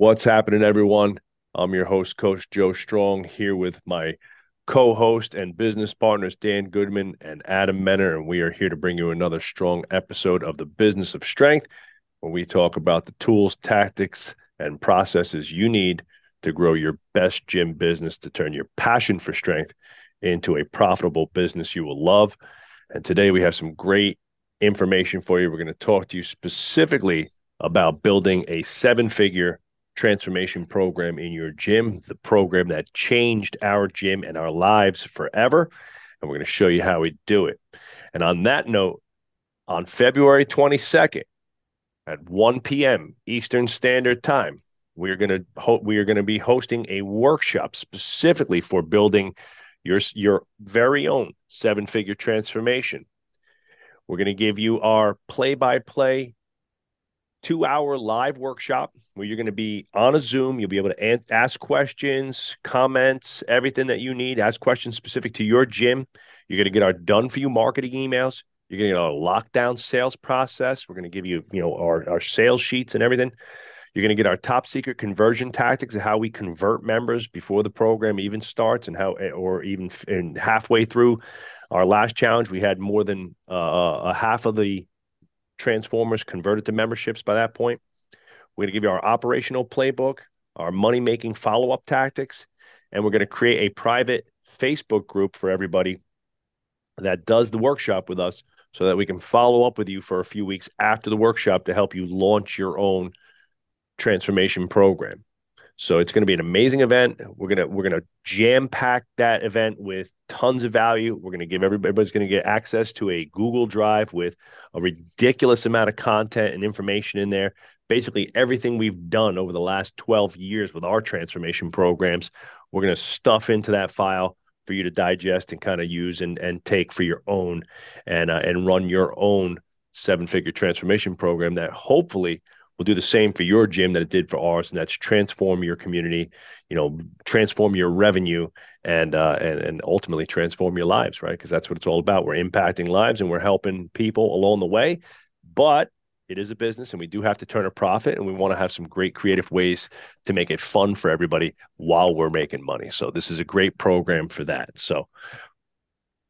What's happening, everyone? I'm your host, Coach Joe Strong, here with my co host and business partners, Dan Goodman and Adam Menner. And we are here to bring you another strong episode of the Business of Strength, where we talk about the tools, tactics, and processes you need to grow your best gym business to turn your passion for strength into a profitable business you will love. And today we have some great information for you. We're going to talk to you specifically about building a seven figure transformation program in your gym, the program that changed our gym and our lives forever. And we're going to show you how we do it. And on that note, on February 22nd at 1 p.m. Eastern Standard Time, we are going to ho- we are going to be hosting a workshop specifically for building your your very own seven-figure transformation. We're going to give you our play-by-play two hour live workshop where you're going to be on a Zoom. You'll be able to an- ask questions, comments, everything that you need. Ask questions specific to your gym. You're going to get our done for you marketing emails. You're going to get our lockdown sales process. We're going to give you, you know, our, our sales sheets and everything. You're going to get our top secret conversion tactics of how we convert members before the program even starts and how, or even in halfway through our last challenge, we had more than uh, a half of the transformers converted to memberships by that point. We're going to give you our operational playbook, our money making follow up tactics, and we're going to create a private Facebook group for everybody that does the workshop with us so that we can follow up with you for a few weeks after the workshop to help you launch your own transformation program. So it's going to be an amazing event. We're gonna we're gonna jam pack that event with tons of value. We're gonna give everybody everybody's going to get access to a Google Drive with a ridiculous amount of content and information in there. Basically, everything we've done over the last 12 years with our transformation programs, we're going to stuff into that file for you to digest and kind of use and and take for your own and uh, and run your own seven figure transformation program that hopefully will do the same for your gym that it did for ours, and that's transform your community, you know, transform your revenue, and uh, and and ultimately transform your lives, right? Because that's what it's all about. We're impacting lives, and we're helping people along the way, but it is a business and we do have to turn a profit and we want to have some great creative ways to make it fun for everybody while we're making money so this is a great program for that so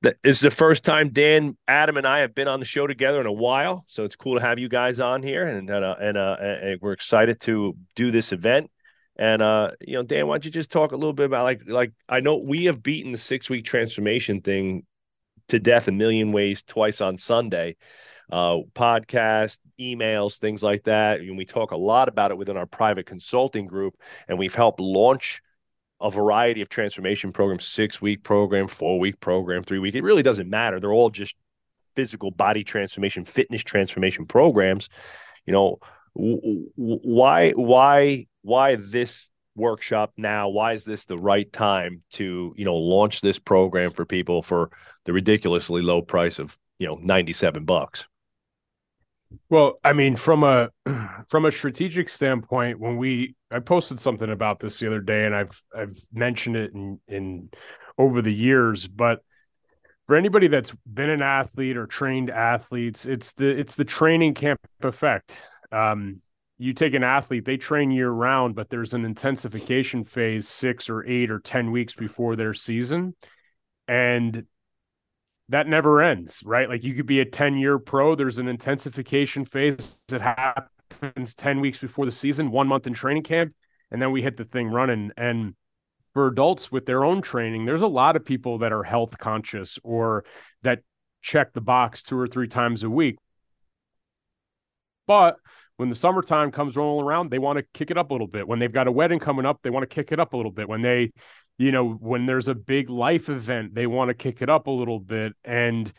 this is the first time Dan, Adam, and I have been on the show together in a while, so it's cool to have you guys on here, and uh, and uh, and we're excited to do this event. And uh, you know, Dan, why don't you just talk a little bit about like like I know we have beaten the six week transformation thing to death a million ways twice on Sunday, uh, podcast, emails, things like that, and we talk a lot about it within our private consulting group, and we've helped launch a variety of transformation programs six week program four week program three week it really doesn't matter. They're all just physical body transformation fitness transformation programs. You know why why why this workshop now? Why is this the right time to you know launch this program for people for the ridiculously low price of you know 97 bucks well, I mean, from a from a strategic standpoint, when we I posted something about this the other day, and I've I've mentioned it in in over the years, but for anybody that's been an athlete or trained athletes, it's the it's the training camp effect. Um, you take an athlete, they train year round, but there's an intensification phase six or eight or ten weeks before their season, and that never ends, right? Like you could be a 10 year pro. There's an intensification phase that happens 10 weeks before the season, one month in training camp, and then we hit the thing running. And for adults with their own training, there's a lot of people that are health conscious or that check the box two or three times a week. But when the summertime comes rolling around, they want to kick it up a little bit. When they've got a wedding coming up, they want to kick it up a little bit. When they, you know, when there's a big life event, they want to kick it up a little bit. And,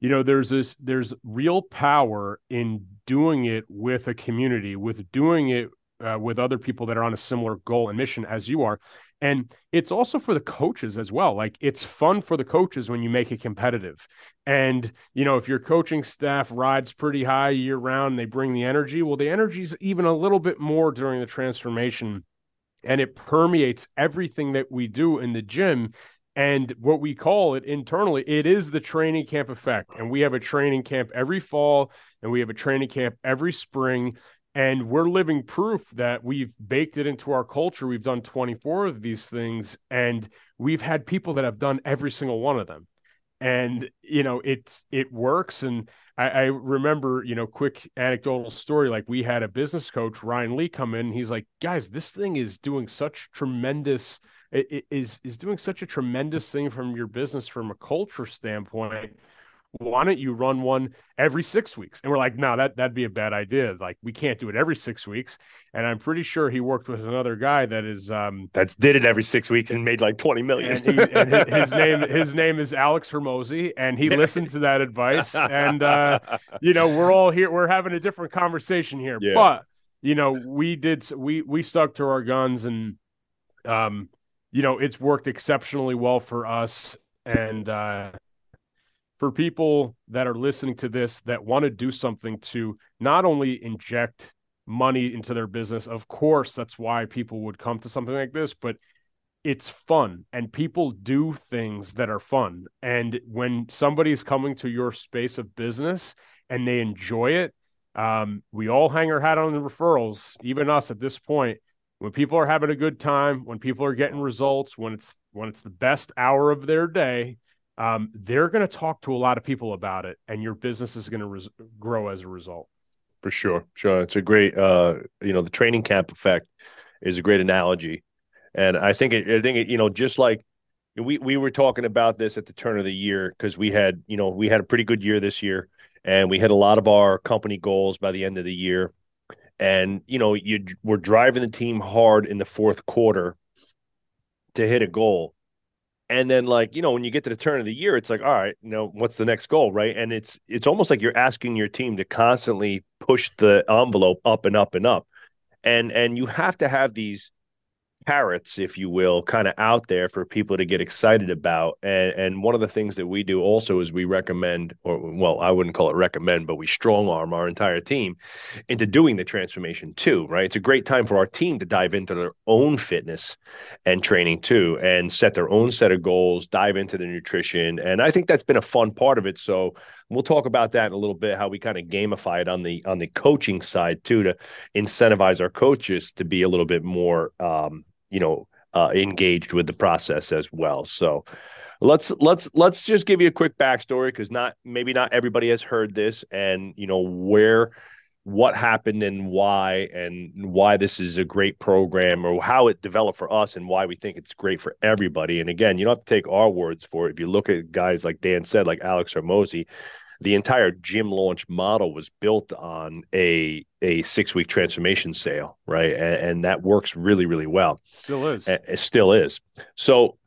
you know, there's this, there's real power in doing it with a community, with doing it uh, with other people that are on a similar goal and mission as you are. And it's also for the coaches as well. Like it's fun for the coaches when you make it competitive. And, you know, if your coaching staff rides pretty high year round, they bring the energy. Well, the energy's even a little bit more during the transformation and it permeates everything that we do in the gym. And what we call it internally, it is the training camp effect. And we have a training camp every fall and we have a training camp every spring And we're living proof that we've baked it into our culture. We've done 24 of these things, and we've had people that have done every single one of them. And you know, it's it works. And I, I remember, you know, quick anecdotal story. Like we had a business coach, Ryan Lee, come in. he's like, guys, this thing is doing such tremendous it is is doing such a tremendous thing from your business from a culture standpoint why don't you run one every six weeks? And we're like, no, that that'd be a bad idea. Like we can't do it every six weeks. And I'm pretty sure he worked with another guy that is um that's did it every six weeks and made like 20 million. and, he, and his name his name is Alex Hormozi, and he listened to that advice. And uh, you know, we're all here, we're having a different conversation here. Yeah. But you know, we did we we stuck to our guns and um, you know, it's worked exceptionally well for us. And uh for people that are listening to this that want to do something to not only inject money into their business, of course, that's why people would come to something like this, but it's fun and people do things that are fun. And when somebody's coming to your space of business and they enjoy it, um, we all hang our hat on the referrals, even us at this point. When people are having a good time, when people are getting results, when it's when it's the best hour of their day, um, they're going to talk to a lot of people about it, and your business is going to res- grow as a result. For sure, sure. It's a great, uh, you know, the training camp effect is a great analogy, and I think it, I think it, you know, just like we we were talking about this at the turn of the year because we had, you know, we had a pretty good year this year, and we hit a lot of our company goals by the end of the year, and you know, you were driving the team hard in the fourth quarter to hit a goal and then like you know when you get to the turn of the year it's like all right you know what's the next goal right? And it's it's almost like you're asking your team to constantly push the envelope up and up and up. And and you have to have these carrots, if you will, kind of out there for people to get excited about. And, and one of the things that we do also is we recommend, or well, I wouldn't call it recommend, but we strong arm our entire team into doing the transformation too, right? It's a great time for our team to dive into their own fitness and training too, and set their own set of goals, dive into the nutrition. And I think that's been a fun part of it. So we'll talk about that in a little bit, how we kind of gamify it on the on the coaching side too, to incentivize our coaches to be a little bit more um, you know uh, engaged with the process as well. So let's let's let's just give you a quick backstory because not maybe not everybody has heard this and you know where what happened and why and why this is a great program or how it developed for us and why we think it's great for everybody. And again, you don't have to take our words for it. If you look at guys like Dan said, like Alex Hormozi, the entire gym launch model was built on a a six week transformation sale, right? And, and, that works really, really well. Still is. It still is. So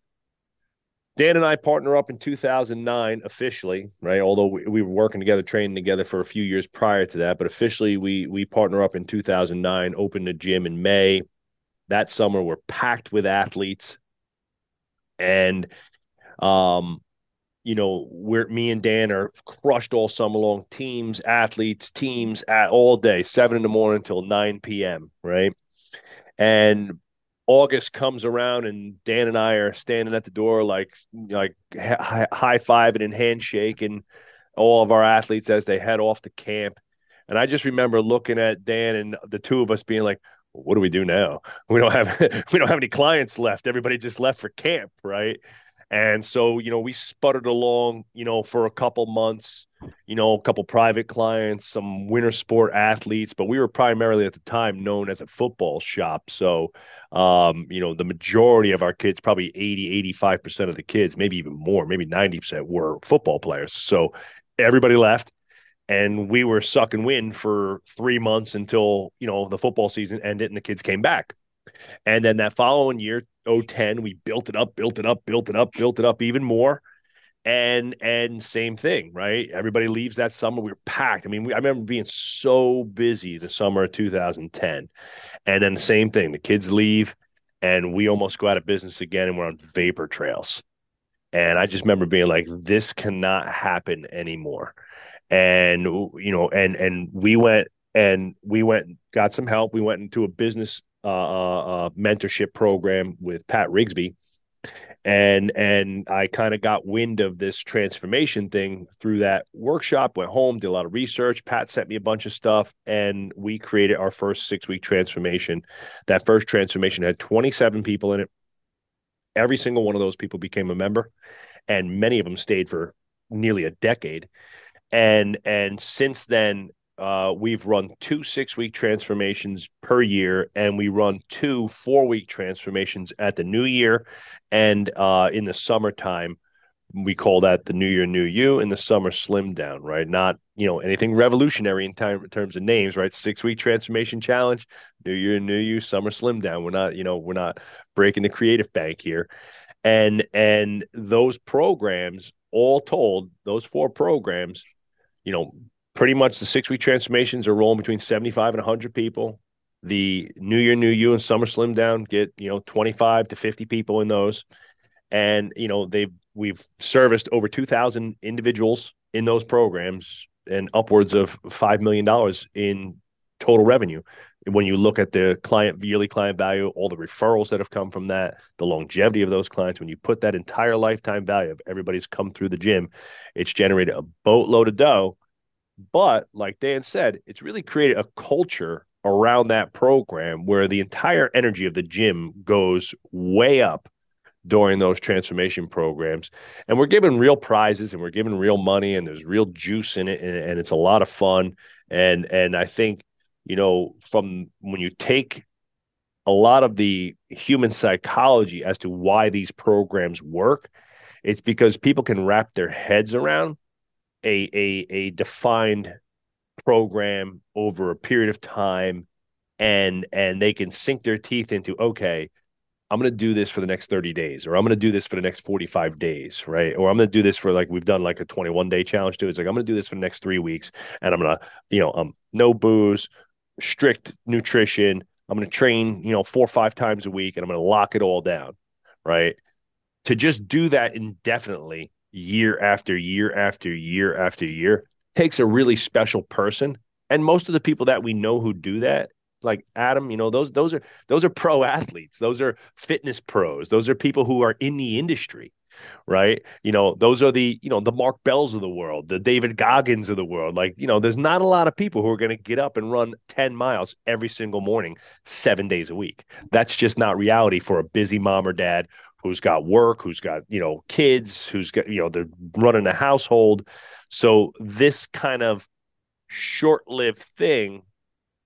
Dan and I partner up in 2009 officially, right? Although we, we were working together, training together for a few years prior to that, but officially we we partner up in 2009. Opened a gym in May. That summer, we're packed with athletes, and um, you know, where me and Dan are crushed all summer long, teams, athletes, teams at all day, seven in the morning until 9 p.m. Right. And August comes around and Dan and I are standing at the door, like, like high fiving and handshaking all of our athletes as they head off to camp. And I just remember looking at Dan and the two of us being like, what do we do now? We don't have we don't have any clients left. Everybody just left for camp, right? And so, you know, we sputtered along, you know, for a couple months, you know, a couple private clients, some winter sport athletes, but we were primarily at the time known as a football shop. So, um, you know, the majority of our kids, probably 80, 85% of the kids, maybe even more, maybe 90% were football players. So everybody left and we were sucking wind for three months until, you know, the football season ended and the kids came back. And then that following year, 010, we built it up, built it up, built it up, built it up even more. And and same thing, right? Everybody leaves that summer. We were packed. I mean, we, I remember being so busy the summer of 2010. And then the same thing, the kids leave and we almost go out of business again and we're on vapor trails. And I just remember being like, this cannot happen anymore. And you know, and and we went and we went got some help. We went into a business uh, uh, uh, mentorship program with Pat Rigsby, and and I kind of got wind of this transformation thing through that workshop. Went home, did a lot of research. Pat sent me a bunch of stuff, and we created our first six week transformation. That first transformation had 27 people in it. Every single one of those people became a member, and many of them stayed for nearly a decade. And and since then, uh, we've run two six week transformations per year, and we run two four week transformations at the new year and uh, in the summertime. We call that the New Year, New You, in the summer slim down, right? Not you know anything revolutionary in, time, in terms of names, right? Six week transformation challenge, New Year, New You, summer slim down. We're not, you know, we're not breaking the creative bank here, and and those programs, all told, those four programs, you know, pretty much the six week transformations are rolling between 75 and 100 people. The New Year, New You and Summer Slim Down get, you know, 25 to 50 people in those. And, you know, they've, we've serviced over 2,000 individuals in those programs and upwards of $5 million in total revenue. When you look at the client yearly client value, all the referrals that have come from that, the longevity of those clients, when you put that entire lifetime value of everybody's come through the gym, it's generated a boatload of dough but like Dan said, it's really created a culture around that program where the entire energy of the gym goes way up during those transformation programs. And we're giving real prizes and we're giving real money and there's real juice in it and, and it's a lot of fun. And and I think, you know, from when you take a lot of the human psychology as to why these programs work, it's because people can wrap their heads around a a a defined program over a period of time and and they can sink their teeth into okay i'm going to do this for the next 30 days or i'm going to do this for the next 45 days right? Or i'm going to do this for like we've done like a 21 day challenge too. It's like i'm going to do this for the next three weeks and i'm going to you know um no booze strict nutrition. I'm going to train you know four or five times a week and i'm going to lock it all down right? To just do that indefinitely year after year after year after year takes a really special person. And most of the people that we know who do that, like Adam, you know, those those are those are pro athletes, those are fitness pros, those are people who are in the industry, right? You know, those are the, you know, the Mark Bells of the world, the David Goggins of the world. Like, you know, there's not a lot of people who are going to get up and run 10 miles every single morning, seven days a week. That's just not reality for a busy mom or dad who's got work, who's got, you know, kids, who's got, you know, they're running a household. So this kind of short-lived thing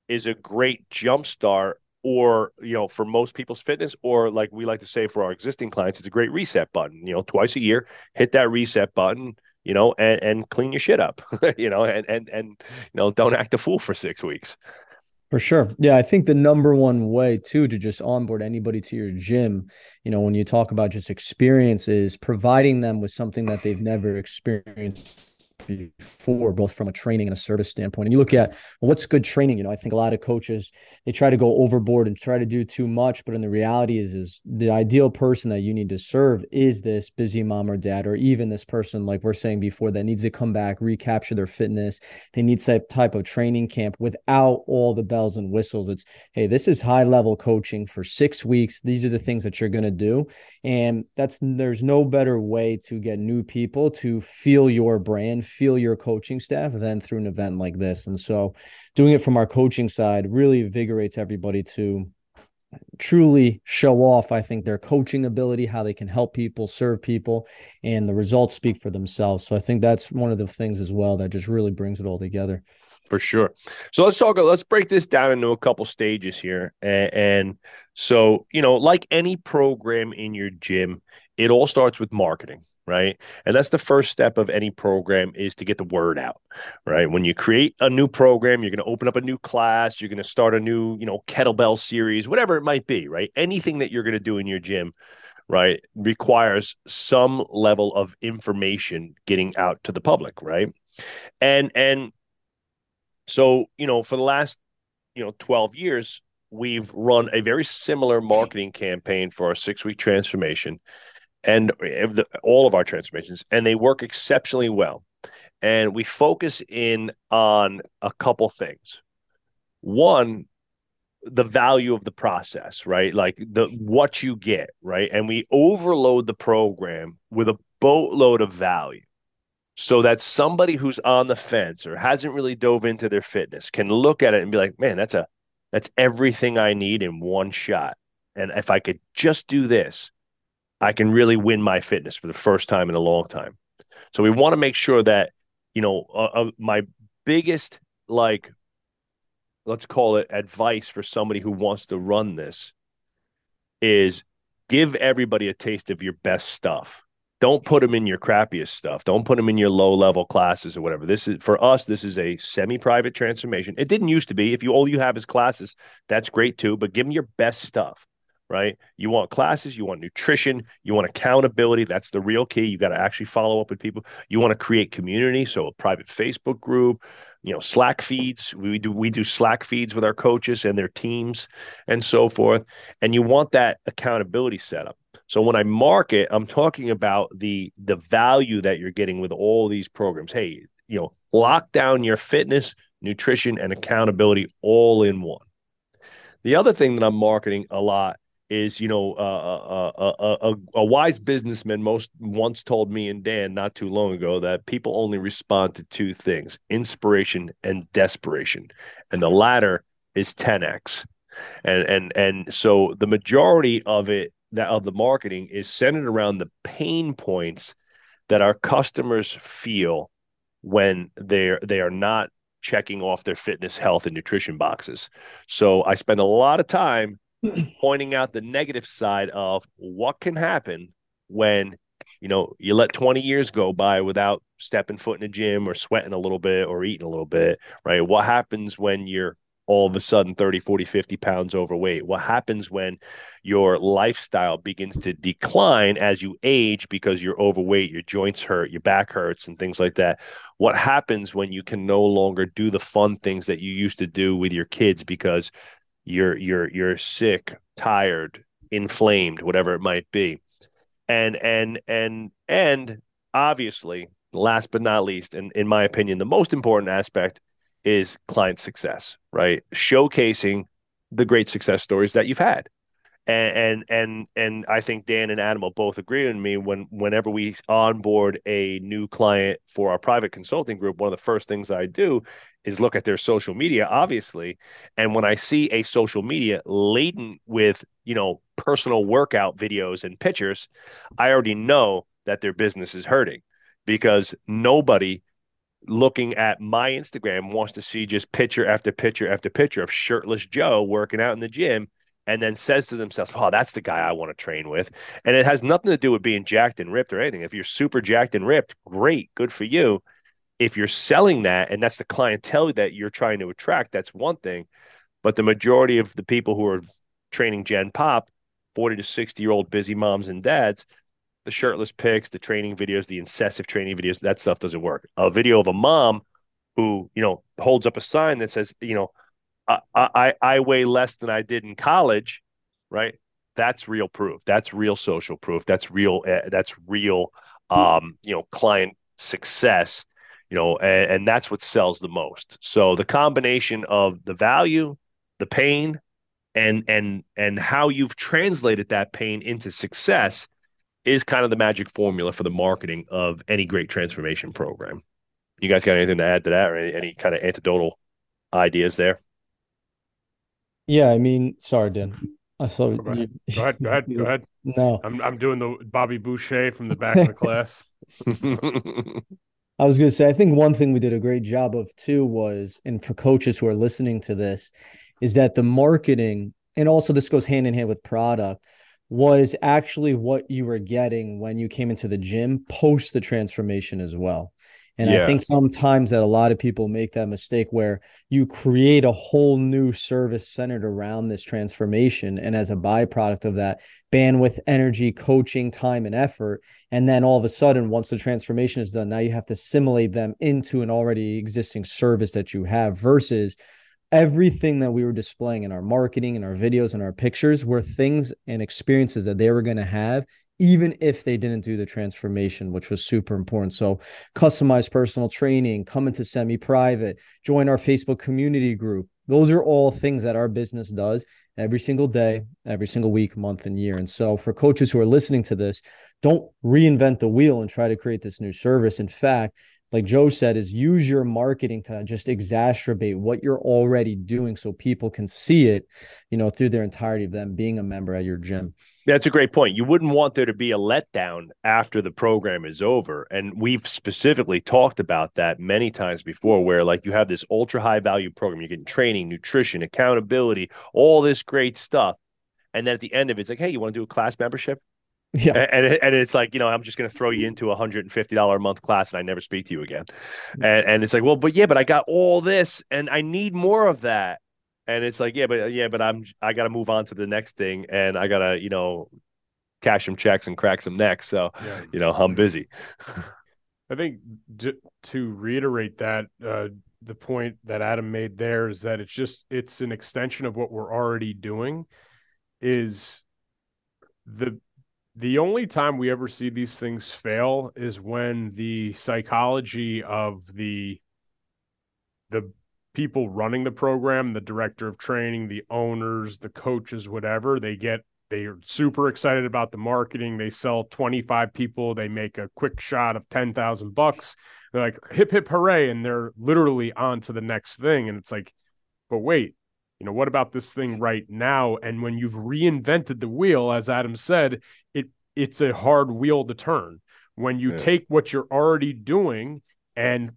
is a great jumpstart or you know for most people's fitness or like we like to say for our existing clients it's a great reset button you know twice a year hit that reset button you know and, and clean your shit up you know and and and you know don't act a fool for six weeks for sure. Yeah, I think the number one way too to just onboard anybody to your gym, you know, when you talk about just experiences, providing them with something that they've never experienced before, both from a training and a service standpoint. And you look at well, what's good training. You know, I think a lot of coaches they try to go overboard and try to do too much, but in the reality is, is the ideal person that you need to serve is this busy mom or dad, or even this person like we're saying before that needs to come back, recapture their fitness. They need some type of training camp without all the bells and whistles. It's hey, this is high level coaching for six weeks. These are the things that you're gonna do, and that's there's no better way to get new people to feel your brand feel your coaching staff than through an event like this. And so doing it from our coaching side really invigorates everybody to truly show off i think their coaching ability how they can help people serve people and the results speak for themselves. So i think that's one of the things as well that just really brings it all together. For sure. So let's talk let's break this down into a couple stages here. And, and so you know like any program in your gym it all starts with marketing right? And that's the first step of any program is to get the word out right? When you create a new program you're going to open up a new class you're going to start a new you know kettlebell series whatever it might be right? Anything that you're going to do in your gym right requires some level of information getting out to the public right? And and so you know for the last you know 12 years we've run a very similar marketing campaign for our six week transformation and all of our transformations, and they work exceptionally well. And we focus in on a couple things. One, the value of the process, right? Like the what you get, right? And we overload the program with a boatload of value so that somebody who's on the fence or hasn't really dove into their fitness can look at it and be like, "Man, that's a that's everything I need in one shot." And if I could just do this, I can really win my fitness for the first time in a long time. So we want to make sure that, you know, uh, uh, my biggest like let's call it advice for somebody who wants to run this is give everybody a taste of your best stuff. Don't put them in your crappiest stuff. Don't put them in your low level classes or whatever. This is for us. This is a semi private transformation. It didn't used to be. If you all you have is classes, that's great too. But give them your best stuff right? You want classes, you want nutrition, you want accountability. That's the real key. You got to actually follow up with people. You want to create community, so a private Facebook group, you know, Slack feeds. We do we do Slack feeds with our coaches and their teams and so forth. And you want that accountability setup. So when I market, I'm talking about the the value that you're getting with all these programs. Hey, you know, lock down your fitness, nutrition, and accountability all in one. The other thing that I'm marketing a lot is you know uh, uh, uh, a, a, wise businessman most once told me and Dan not too long ago that people only respond to two things inspiration and desperation. And the latter is 10x and and and so the majority of it that of the marketing is centered around the pain points that our customers feel when they're they are not checking off their fitness health and nutrition boxes. So i spend a lot of time pointing out the negative side of what can happen when you know you let 20 years go by without stepping foot in a gym or sweating a little bit or eating a little bit right? What happens when you're all of a sudden 30 40 50 pounds overweight? What happens when your lifestyle begins to decline as you age because you're overweight your joints hurt your back hurts and things like that? What happens when you can no longer do the fun things that you used to do with your kids because you're you're you're sick, tired, inflamed, whatever it might be. And and and and obviously, last but not least, and in my opinion, the most important aspect is client success, right? Showcasing the great success stories that you've had and and and and I think Dan and Adam will both agree with me when whenever we onboard a new client for our private consulting group, one of the first things I do is look at their social media, obviously, and when I see a social media laden with you know personal workout videos and pictures, I already know that their business is hurting because nobody looking at my Instagram wants to see just picture after picture after picture of shirtless Joe working out in the gym and then says to themselves, "Oh, that's the guy I want to train with." And it has nothing to do with being jacked and ripped or anything. If you're super jacked and ripped, great, good for you. If you're selling that and that's the clientele that you're trying to attract, that's one thing. But the majority of the people who are training Gen Pop, 40 to 60 year old busy moms and dads, the shirtless pics, the training videos, the incessive training videos, that stuff doesn't work. A video of a mom who, you know, holds up a sign that says, you know, I, I I weigh less than I did in college, right? That's real proof. That's real social proof. That's real. Uh, that's real. Um, you know, client success. You know, and, and that's what sells the most. So the combination of the value, the pain, and and and how you've translated that pain into success is kind of the magic formula for the marketing of any great transformation program. You guys got anything to add to that, or any, any kind of anecdotal ideas there? Yeah, I mean, sorry, Dan. I thought go ahead. You, go ahead. Go ahead. Go ahead. No, I'm I'm doing the Bobby Boucher from the back of the class. I was going to say, I think one thing we did a great job of too was, and for coaches who are listening to this, is that the marketing, and also this goes hand in hand with product, was actually what you were getting when you came into the gym post the transformation as well. And yeah. I think sometimes that a lot of people make that mistake where you create a whole new service centered around this transformation. And as a byproduct of that, bandwidth, energy, coaching, time, and effort. And then all of a sudden, once the transformation is done, now you have to assimilate them into an already existing service that you have versus everything that we were displaying in our marketing and our videos and our pictures were things and experiences that they were going to have even if they didn't do the transformation, which was super important. So, customized personal training, come into semi private, join our Facebook community group, Those are all things that our business does every single day, every single week, month, and year. And so, for coaches who are listening to this, don't reinvent the wheel and try to create this new service. In fact, like Joe said, is use your marketing to just exacerbate what you're already doing so people can see it, you know, through their entirety of them being a member at your gym. That's a great point. You wouldn't want there to be a letdown after the program is over. And we've specifically talked about that many times before, where like you have this ultra high value program, you're getting training, nutrition, accountability, all this great stuff. And then at the end of it, it's like, hey, you want to do a class membership? Yeah. And, and it's like, you know, I'm just going to throw you into a $150 a month class and I never speak to you again. Mm. And, and it's like, well, but yeah, but I got all this and I need more of that. And it's like, yeah, but yeah, but I'm, I got to move on to the next thing and I got to, you know, cash some checks and crack some necks. So, yeah. you know, I'm busy. I think to reiterate that, uh, the point that Adam made there is that it's just, it's an extension of what we're already doing is the the only time we ever see these things fail is when the psychology of the the people running the program, the director of training, the owners, the coaches, whatever, they get they are super excited about the marketing. They sell 25 people, they make a quick shot of 10,000 bucks. They're like hip hip hooray and they're literally on to the next thing and it's like but wait, you know, what about this thing right now? And when you've reinvented the wheel, as Adam said, it it's a hard wheel to turn. When you yeah. take what you're already doing and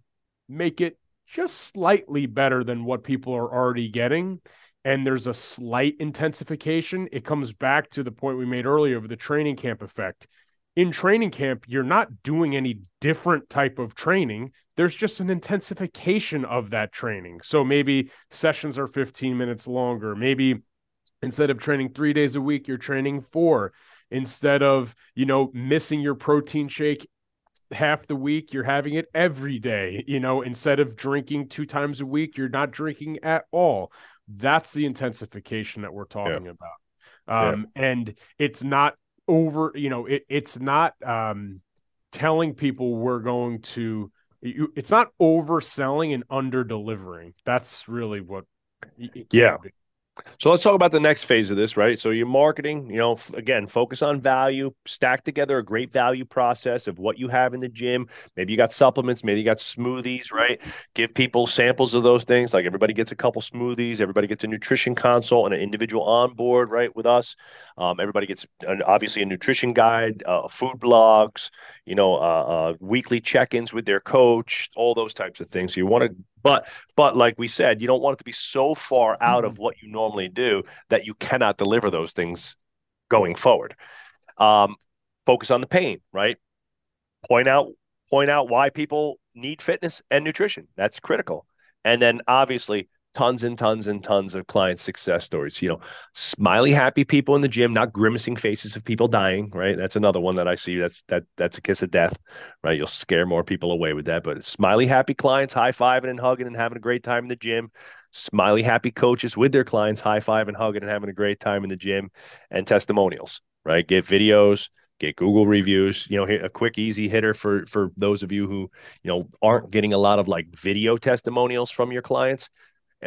make it just slightly better than what people are already getting, and there's a slight intensification, it comes back to the point we made earlier of the training camp effect. In training camp, you're not doing any different type of training there's just an intensification of that training. So maybe sessions are 15 minutes longer. Maybe instead of training three days a week, you're training four. Instead of, you know, missing your protein shake half the week, you're having it every day. You know, instead of drinking two times a week, you're not drinking at all. That's the intensification that we're talking yeah. about. Um, yeah. and it's not over, you know, it, it's not um telling people we're going to it's not overselling and under delivering. That's really what. yeah. Be. So let's talk about the next phase of this, right? So your marketing, you know, again, focus on value, stack together a great value process of what you have in the gym. Maybe you got supplements, maybe you got smoothies, right? Give people samples of those things. Like everybody gets a couple smoothies, everybody gets a nutrition consult and an individual on board, right, with us. Um, everybody gets an, obviously a nutrition guide, uh, food blogs, you know, uh, uh, weekly check-ins with their coach, all those types of things. So you want to but but like we said, you don't want it to be so far out of mm-hmm. what you normally do that you cannot deliver those things going forward. Um, focus on the pain, right? Point out point out why people need fitness and nutrition. That's critical. And then obviously tons and tons and tons of client success stories. You know, smiley, happy people in the gym, not grimacing faces of people dying. Right, that's another one that I see. That's that that's a kiss of death. Right, you'll scare more people away with that. But smiley, happy clients, high fiving and hugging and having a great time in the gym. Smiley, happy coaches with their clients, high five and hugging and having a great time in the gym, and testimonials. Right, get videos get Google reviews. You know, a quick, easy hitter for for those of you who you know aren't getting a lot of like video testimonials from your clients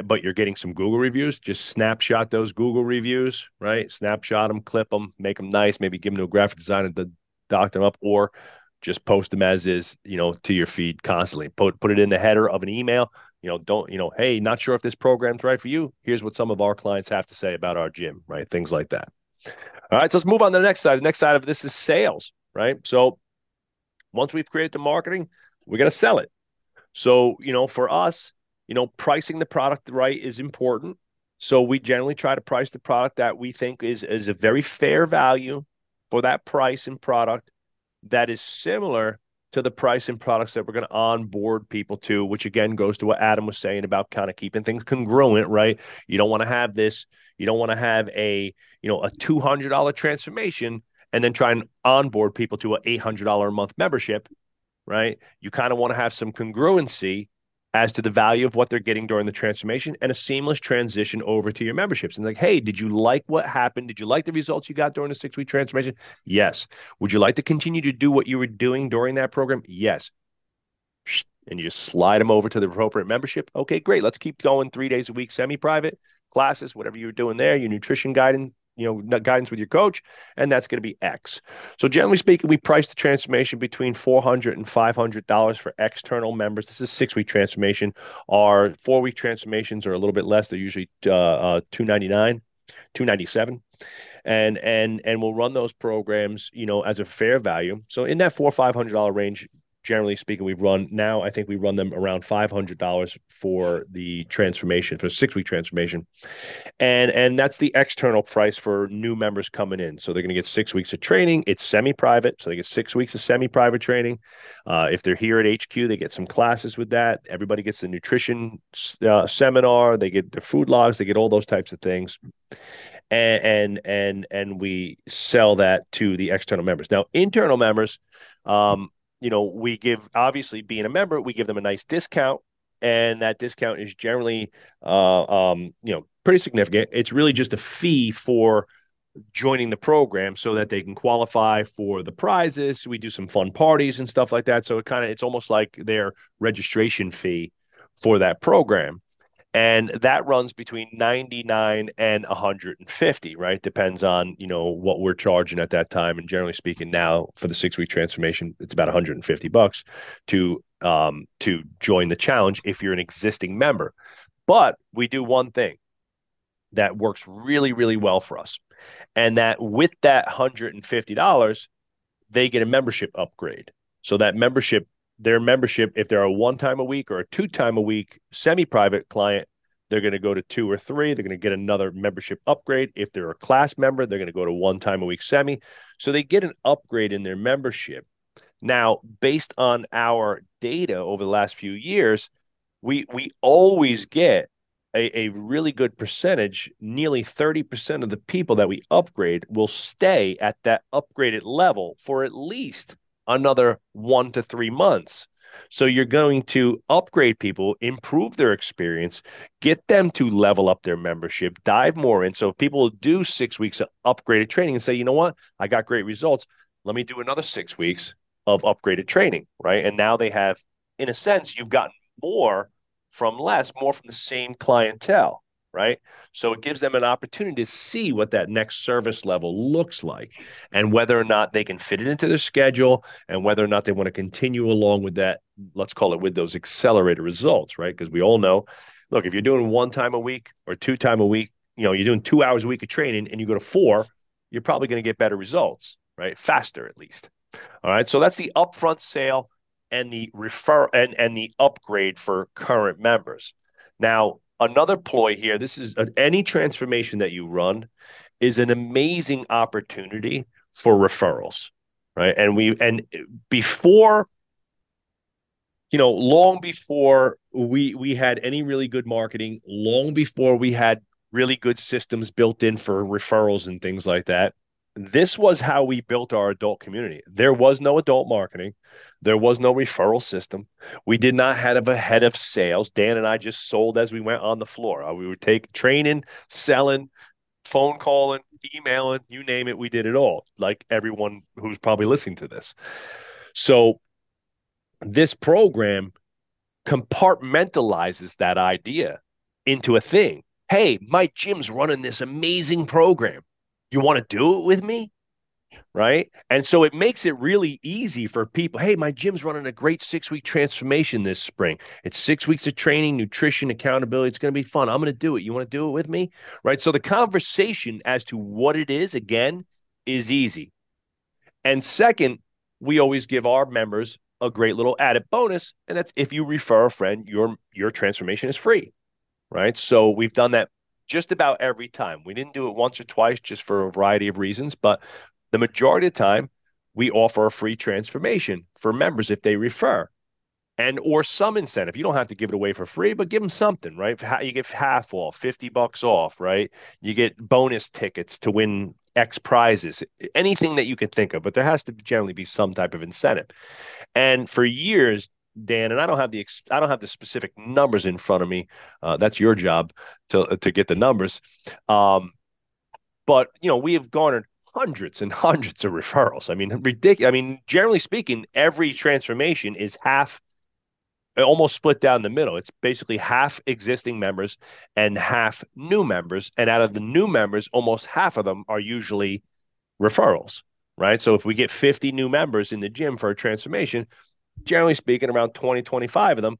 but you're getting some Google reviews, just snapshot those Google reviews, right? Snapshot them, clip them, make them nice, maybe give them to a graphic designer to dock them up, or just post them as is, you know, to your feed constantly. Put put it in the header of an email. You know, don't you know? Hey, not sure if this program's right for you. Here's what some of our clients have to say about our gym, right? Things like that. All right, so let's move on to the next side. The next side of this is sales, right? So once we've created the marketing, we're to sell it. So, you know, for us, you know, pricing the product right is important. So we generally try to price the product that we think is is a very fair value for that price and product that is similar to the price and products that we're going to onboard people to, which again goes to what Adam was saying about kind of keeping things congruent, right? You don't want to have this, you don't want to have a, you know, a $200 transformation and then try and onboard people to an $800 a month membership, right? You kind of want to have some congruency as to the value of what they're getting during the transformation and a seamless transition over to your memberships. And like, hey, did you like what happened? Did you like the results you got during the six week transformation? Yes. Would you like to continue to do what you were doing during that program? Yes. and you just slide them over to the appropriate membership. Okay, great. Let's keep going three days a week, semi private classes, whatever you're doing there, your nutrition guidance, you know, guidance with your coach, and that's going to be X. So generally speaking, we price the transformation between $400 and $500 for external members. This is six week transformation. Our four week transformations are a little bit less. They're usually uh, uh, 299 297 and and and we'll run those programs you know as a fair value so in that four five hundred dollar range generally speaking, we run now. I think we run them around five hundred dollars for the transformation for six week transformation, and and that's the external price for new members coming in. So they're going to get six weeks of training. It's semi private, so they get six weeks of semi private training. Uh, if they're here at HQ, they get some classes with that. Everybody gets the nutrition uh, seminar. They get their food logs. They get all those types of things. And, and and and we sell that to the external members. Now, internal members, um, you know, we give obviously being a member, we give them a nice discount, and that discount is generally, uh, um, you know, pretty significant. It's really just a fee for joining the program so that they can qualify for the prizes. We do some fun parties and stuff like that. So it kind of it's almost like their registration fee for that program and that runs between 99 and 150 right? Depends on you know what we're charging at that time. And generally speaking now for the six week transformation it's about 150 bucks to um to join the challenge if you're an existing member. But we do one thing that works really really well for us. And that with that $150 they get a membership upgrade. So that membership their membership, if they're a one time a week or a two time a week semi private client, they're going to go to two or three. They're going to get another membership upgrade. If they're a class member, they're going to go to one time a week semi. So they get an upgrade in their membership. Now, based on our data over the last few years, we we always get a, a really good percentage. Nearly 30% of the people that we upgrade will stay at that upgraded level for at least another one to three months. So you're going to upgrade people, improve their experience, get them to level up their membership, dive more in. So people do six weeks of upgraded training and say, you know what, I got great results. Let me do another six weeks of upgraded training, right? And now they have, in a sense, you've gotten more from less, more from the same clientele right? So it gives them an opportunity to see what that next service level looks like and whether or not they can fit it into their schedule and whether or not they want to continue along with that, let's call it with those accelerated results, right? Because we all know, look, if you're doing one time a week or two time a week, you know, you're doing two hours a week of training and you go to four, you're probably going to get better results, right? Faster at least. All right. So that's the upfront sale and the refer and, and the upgrade for current members. Now, another ploy here this is a, any transformation that you run is an amazing opportunity for referrals right? And we and before you know long before we we had any really good marketing long before we had really good systems built in for referrals and things like that this was how we built our adult community. There was no adult marketing. There was no referral system. We did not have a head of sales. Dan and I just sold as we went on the floor. Uh, we would take training, selling, phone calling, emailing, you name it, we did it all, like everyone who's probably listening to this. So this program compartmentalizes that idea into a thing. Hey, my gym's running this amazing program you want to do it with me? Right. And so it makes it really easy for people. Hey, my gym's running a great six week transformation this spring. It's six weeks of training, nutrition, accountability. It's going to be fun. I'm going to do it. You want to do it with me? Right. So the conversation as to what it is, again, is easy. And second, we always give our members a great little added bonus. And that's if you refer a friend, your your transformation is free. Right. So we've done that just about every time. We didn't do it once or twice just for a variety of reasons, but the majority of the time we offer a free transformation for members if they refer and or some incentive. You don't have to give it away for free, but give them something, right? You get half off, 50 bucks off, right? You get bonus tickets to win X prizes, anything that you can think of, but there has to generally be some type of incentive. And for years, Dan, and I don't have the I don't have the specific numbers in front of me. Uh, that's your job to to get the numbers. Um, but you know, we have garnered hundreds and hundreds of referrals. I mean, ridiculous. I mean, generally speaking, every transformation is half almost split down the middle. It's basically half existing members and half new members. And out of the new members, almost half of them are usually referrals, right? So if we get 50 new members in the gym for a transformation, generally speaking, around 20, 25 of them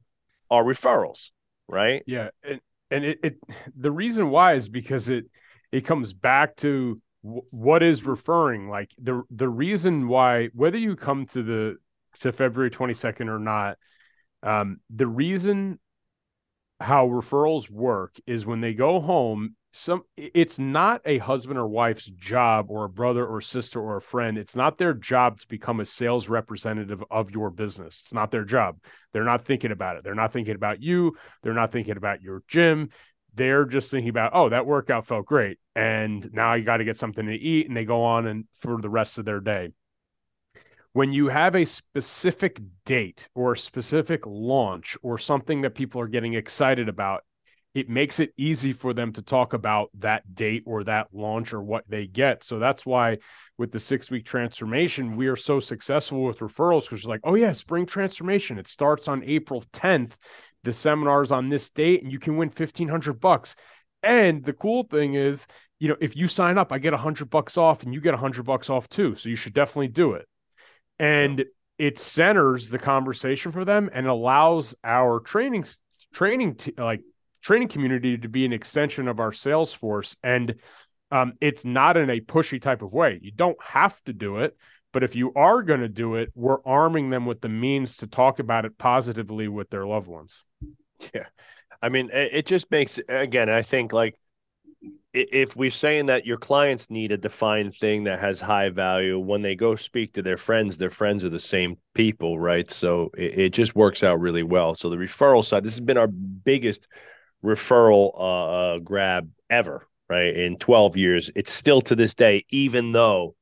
are referrals, right? Yeah. And, and it, it the reason why is because it it comes back to w- what is referring like the the reason why whether you come to the to February 22nd or not um, the reason how referrals work is when they go home, some it's not a husband or wife's job or a brother or sister or a friend. It's not their job to become a sales representative of your business. It's not their job. They're not thinking about it. They're not thinking about you. They're not thinking about your gym. They're just thinking about, oh, that workout felt great. And now I got to get something to eat. And they go on and for the rest of their day when you have a specific date or specific launch or something that people are getting excited about, it makes it easy for them to talk about that date or that launch or what they get. So that's why with the six week transformation, we are so successful with referrals because like, oh yeah, spring transformation. It starts on April 10th. The seminar's on this date and you can win 1500 bucks. And the cool thing is, you know, if you sign up, I get a hundred bucks off and you get a hundred bucks off too. So you should definitely do it and it centers the conversation for them and allows our training training t- like training community to be an extension of our sales force. And um, it's not in a pushy type of way. You don't have to do it but if you are going to do it we're arming them with the means to talk about it positively with their loved ones. Yeah. I mean it just makes again i think like if we're saying that your clients need a defined thing that has high value, when they go speak to their friends, their friends are the same people, right? So it, it just works out really well. So the referral side, this has been our biggest referral uh, uh grab ever, right? In 12 years. It's still to this day, even though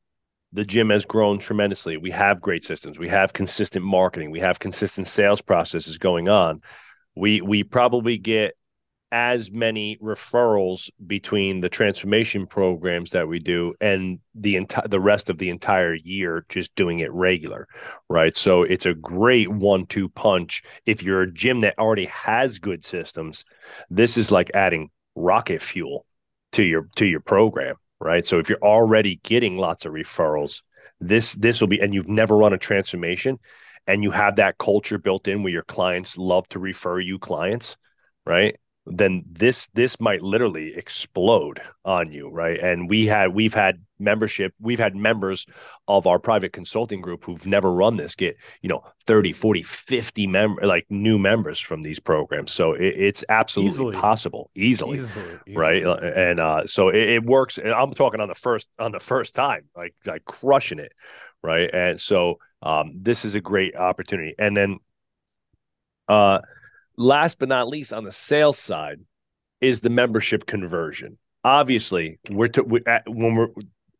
the gym has grown tremendously. We have great systems. We have consistent marketing. We have consistent sales processes going on. We we probably get as many referrals between the transformation programs that we do and the entire the rest of the entire year just doing it regular right? So it's a great one-two punch. If you're a gym that already has good systems this is like adding rocket fuel to your to your program right? So if you're already getting lots of referrals this this will be and you've never run a transformation and you have that culture built in where your clients love to refer you clients right then this this might literally explode on you right? And we had we've had membership we've had members of our private consulting group who've never run this get you know 30 40 50 member like new members from these programs. So it, it's absolutely easily. possible. Easily, easily, easily, right and uh so it, it works i'm talking on the first on the first time like like crushing it right? And so um this is a great opportunity. And then uh last but not least on the sales side is the membership conversion. Obviously we're to, we, when we're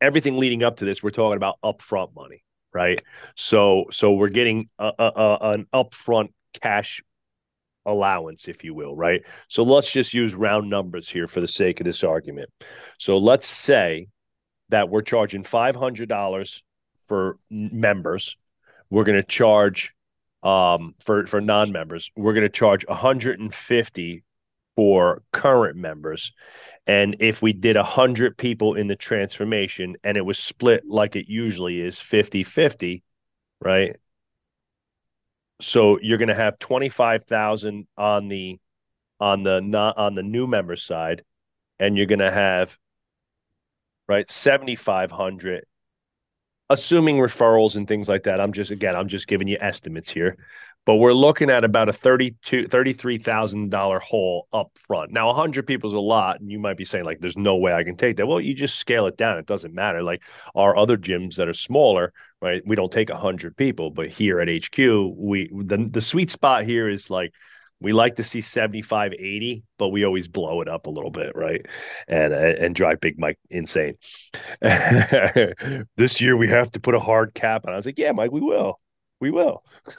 everything leading up to this we're talking about upfront money right? So so we're getting a, a, a, an upfront cash allowance if you will right? So let's just use round numbers here for the sake of this argument. So let's say that we're charging $500 for members. We're going to charge um, for for non-members. We're going to charge 150 for current members. And if we did 100 people in the transformation and it was split like it usually is 50 50, right? So you're going to have 25,000 on the on the not on the new member side and you're going to have right 7500 assuming referrals and things like that, I'm just again, I'm just giving you estimates here. But we're looking at about a $32, $33,000 hole up front. Now, 100 people is a lot. And you might be saying, like, there's no way I can take that. Well, you just scale it down. It doesn't matter. Like our other gyms that are smaller, right? We don't take 100 people. But here at HQ, we the, the sweet spot here is like we like to see 75 80 but we always blow it up a little bit right? And uh, and drive big mike insane. This year we have to put a hard cap on. I was like yeah mike we will. We will.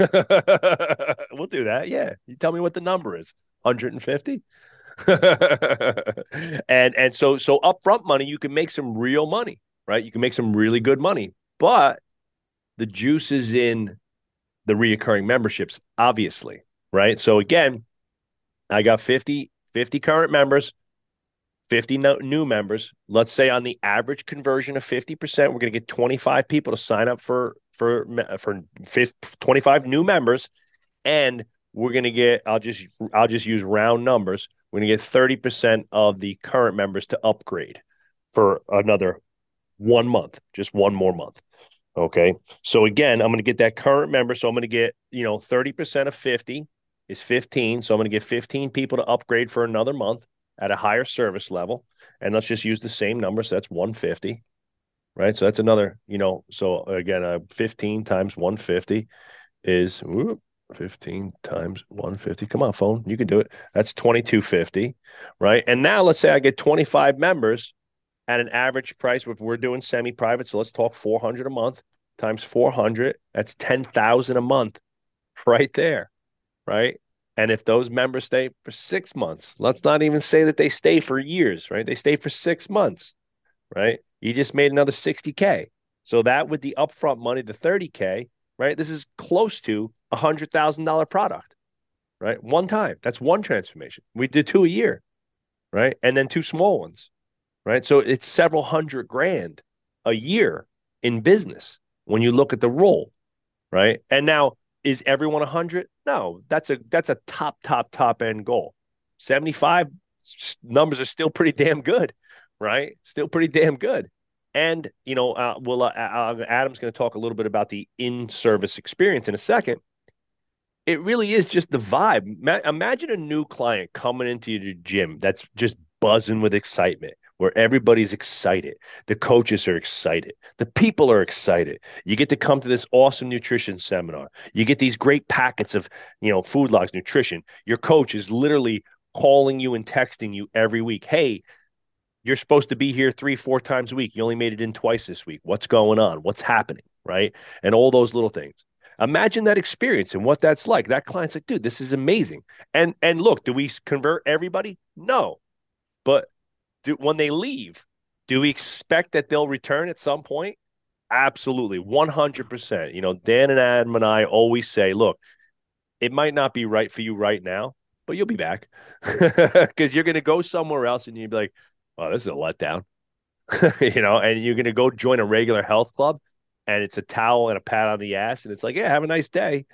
We'll do that. Yeah. You tell me what the number is. 150 and and so so upfront money you can make some real money right? You can make some really good money but the juice is in the reoccurring memberships obviously right? So again, I got 50, 50 current members, 50 no, new members. Let's say on the average conversion of 50%, we're going to get 25 people to sign up for for for 50, 25 new members and we're going to get I'll just I'll just use round numbers. We're going to get 30% of the current members to upgrade for another 1 month, just one more month. Okay. So again, I'm going to get that current member. So I'm going to get, you know, 30% of 50 is 15. So I'm going to get 15 people to upgrade for another month at a higher service level. And let's just use the same number. So that's 150. Right. So that's another, you know, so again, uh, 15 times 150 is whoop, 15 times 150. Come on, phone. You can do it. That's 2250. Right. And now let's say I get 25 members at an average price if we're doing semi-private so let's talk 400 a month times 400 that's 10,000 a month right there right? And if those members stay for 6 months let's not even say that they stay for years right? They stay for 6 months right? You just made another 60k so that with the upfront money the 30k right? This is close to a $100,000 product right? One time. That's one transformation. We did two a year right? And then two small ones right? So it's several hundred grand a year in business when you look at the role, right? And now is everyone a 100? No, that's a that's a top top top end goal. 75 numbers are still pretty damn good, right? Still pretty damn good. And you know, uh, well, uh, uh, Adam's going to talk a little bit about the in-service experience in a second. It really is just the vibe. Ma- imagine a new client coming into your gym that's just buzzing with excitement where everybody's excited. The coaches are excited. The people are excited. You get to come to this awesome nutrition seminar. You get these great packets of, you know, food logs, nutrition. Your coach is literally calling you and texting you every week. Hey, you're supposed to be here three, four times a week. You only made it in twice this week. What's going on? What's happening? Right. And all those little things. Imagine that experience and what that's like. That client's like, dude, this is amazing. And and look, do we convert everybody? No. But do, when they leave, do we expect that they'll return at some point? Absolutely, 100%. You know, Dan and Adam and I always say, look, it might not be right for you right now, but you'll be back because you're going to go somewhere else and you'll be like, oh, this is a letdown, you know, and you're going to go join a regular health club and it's a towel and a pat on the ass and it's like, yeah, have a nice day.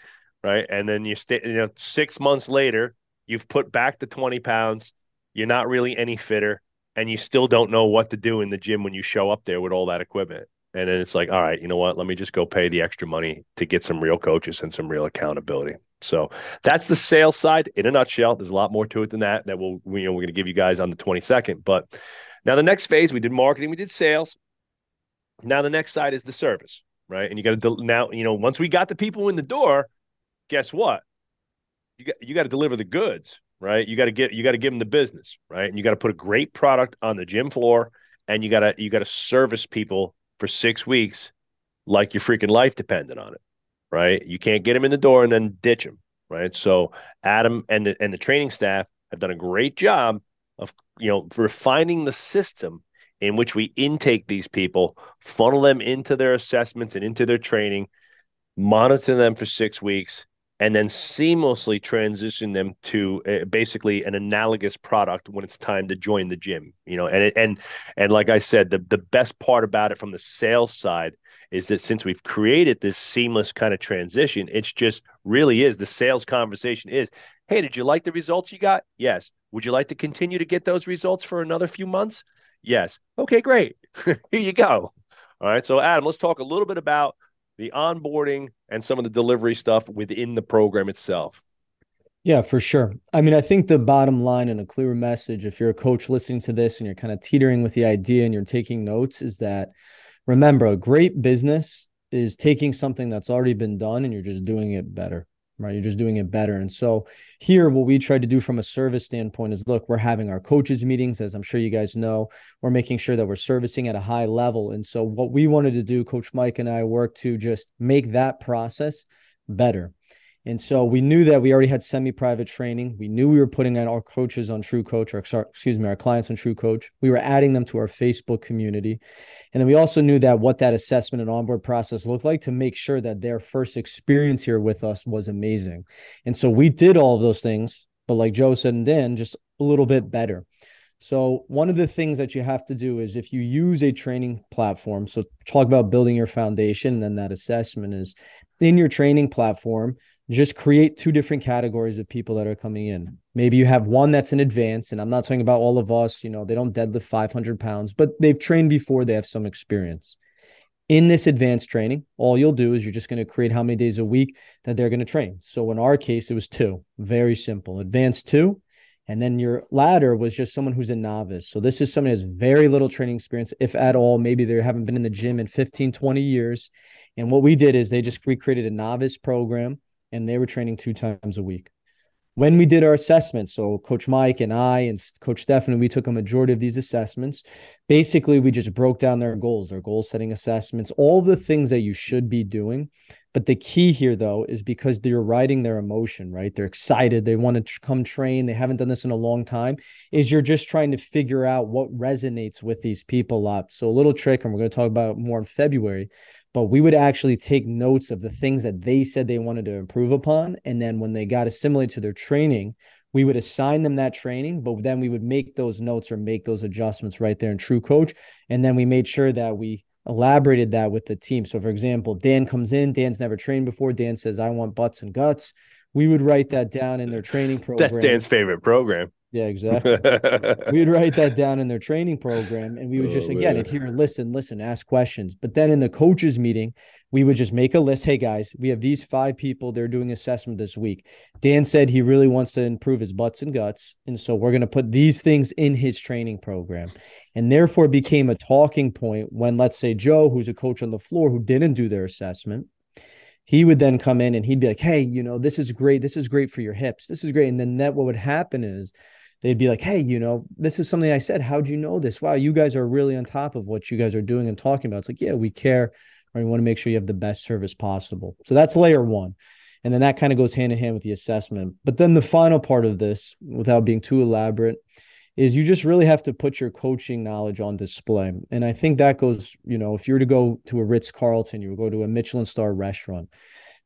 Right. And then you stay, you know, six months later, you've put back the 20 pounds. You're not really any fitter and you still don't know what to do in the gym when you show up there with all that equipment. And then it's like, all right, you know what? Let me just go pay the extra money to get some real coaches and some real accountability. So that's the sales side in a nutshell. There's a lot more to it than that that we'll, you know, we're going to give you guys on the 22nd. But now the next phase, we did marketing, we did sales. Now the next side is the service, right? And you got to now, you know, once we got the people in the door, guess what? You got you got to deliver the goods, right? You got to get you got to give them the business, right? And you got to put a great product on the gym floor, and you got to you got to service people for six weeks, like your freaking life depended on it, right? You can't get them in the door and then ditch them, right? So Adam and the and the training staff have done a great job of you know refining the system in which we intake these people, funnel them into their assessments and into their training, monitor them for six weeks, and then seamlessly transition them to a, basically an analogous product when it's time to join the gym you know and and and like i said the the best part about it from the sales side is that since we've created this seamless kind of transition it's just really is the sales conversation is hey did you like the results you got? Yes. Would you like to continue to get those results for another few months? Yes. Okay great. Here you go. All right so adam let's talk a little bit about the onboarding and some of the delivery stuff within the program itself. Yeah, for sure. I mean, I think the bottom line and a clear message, if you're a coach listening to this and you're kind of teetering with the idea and you're taking notes, is that remember, a great business is taking something that's already been done and you're just doing it better right? You're just doing it better. And so here, what we try to do from a service standpoint is look, we're having our coaches meetings, as I'm sure you guys know. We're making sure that we're servicing at a high level. And so what we wanted to do, Coach Mike and I work to just make that process better. And so we knew that we already had semi-private training. We knew we were putting out our coaches on True Coach, or excuse me, our clients on True Coach. We were adding them to our Facebook community. And then we also knew that what that assessment and onboard process looked like to make sure that their first experience here with us was amazing. And so we did all of those things, but like Joe said and then just a little bit better. So one of the things that you have to do is if you use a training platform, so talk about building your foundation, and then that assessment is in your training platform, just create two different categories of people that are coming in. Maybe you have one that's in advance, and I'm not talking about all of us, you know, they don't deadlift 500 pounds, but they've trained before, they have some experience. In this advanced training, all you'll do is you're just going to create how many days a week that they're going to train. So in our case, it was two, very simple. Advanced two, and then your ladder was just someone who's a novice. So this is someone who has very little training experience, if at all. Maybe they haven't been in the gym in 15, 20 years. And what we did is they just recreated a novice program and they were training two times a week. When we did our assessments, so Coach Mike and I and Coach Stephanie, we took a majority of these assessments. Basically, we just broke down their goals, their goal setting assessments, all the things that you should be doing but the key here, though, is because they're riding their emotion, right? They're excited. They want to come train. They haven't done this in a long time. Is you're just trying to figure out what resonates with these people a lot. So, a little trick, and we're going to talk about more in February, but we would actually take notes of the things that they said they wanted to improve upon. And then when they got assimilated to their training, we would assign them that training, but then we would make those notes or make those adjustments right there in True Coach. And then we made sure that we elaborated that with the team. So, for example, Dan comes in, Dan's never trained before. Dan says, I want butts and guts. We would write that down in their training program. That's Dan's favorite program. Yeah, exactly. We'd write that down in their training program and we would just, oh, again, adhere, listen, listen, ask questions. But then in the coaches meeting, we would just make a list. Hey, guys, we have these five people. They're doing assessment this week. Dan said he really wants to improve his butts and guts. And so we're going to put these things in his training program. And therefore became a talking point when, let's say, Joe, who's a coach on the floor who didn't do their assessment, he would then come in and he'd be like, Hey, you know, this is great. This is great for your hips. This is great. And then that what would happen is they'd be like, Hey, you know, this is something I said. How'd you know this? Wow, you guys are really on top of what you guys are doing and talking about. It's like, yeah, we care. Right? We want to make sure you have the best service possible. So that's layer one. And then that kind of goes hand in hand with the assessment. But then the final part of this, without being too elaborate, is you just really have to put your coaching knowledge on display. And I think that goes, you know, if you were to go to a Ritz Carlton, you would go to a Michelin star restaurant.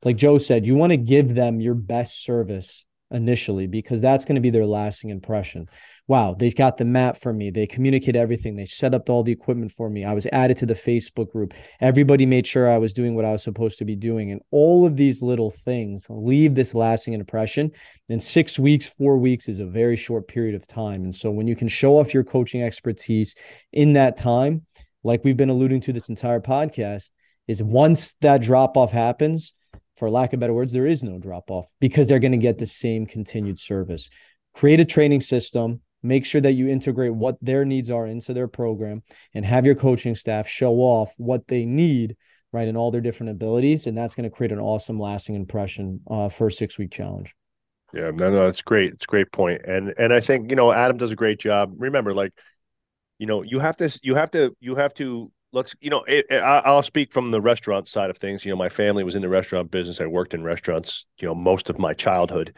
Like Joe said, you want to give them your best service initially because that's going to be their lasting impression. Wow, they got the map for me. They communicate everything. They set up all the equipment for me. I was added to the Facebook group. Everybody made sure I was doing what I was supposed to be doing. And all of these little things leave this lasting impression. And six weeks, four weeks is a very short period of time. And so when you can show off your coaching expertise in that time, like we've been alluding to this entire podcast, is once that drop off happens, for lack of better words, there is no drop off because they're going to get the same continued service. Create a training system, make sure that you integrate what their needs are into their program, and have your coaching staff show off what they need, right, in all their different abilities. And that's going to create an awesome, lasting impression uh, for a six week challenge. Yeah, no, no, that's great. It's a great. And and I think, you know, Adam does a great job. Remember, like, you know, you have to you have to you have to let's you know it, it, i'll speak from the restaurant side of things. You know my family was in the restaurant business. I worked in restaurants you know most of my childhood.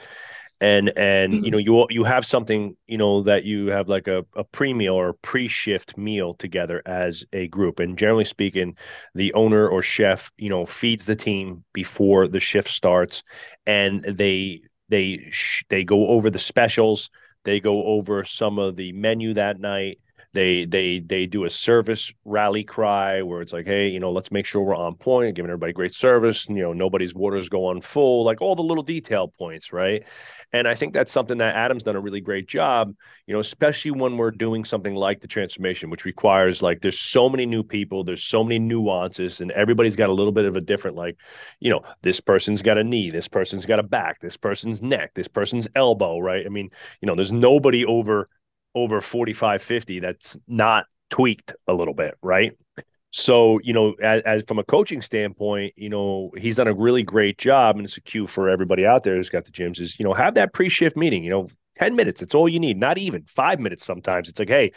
And and you know mm-hmm. you you have something you know that you have like a, a pre-meal or pre-shift meal together as a group. And generally speaking the owner or chef you know feeds the team before the shift starts. And they they they go over the specials. They go over some of the menu that night they they they do a service rally cry where it's like, hey, you know, let's make sure we're on point, giving everybody great service. You know, nobody's waters go on full, like all the little detail points, right? And I think that's something that Adam's done a really great job, you know, especially when we're doing something like the transformation, which requires like there's so many new people, there's so many nuances, and everybody's got a little bit of a different, like, you know, this person's got a knee, this person's got a back, this person's neck, this person's elbow, right? I mean, you know, there's nobody over over 45 50 that's not tweaked a little bit right? So you know as, as, from a coaching standpoint you know he's done a really great job and it's a cue for everybody out there who's got the gyms is you know have that pre-shift meeting you know 10 minutes it's all you need not even five minutes sometimes. It's like hey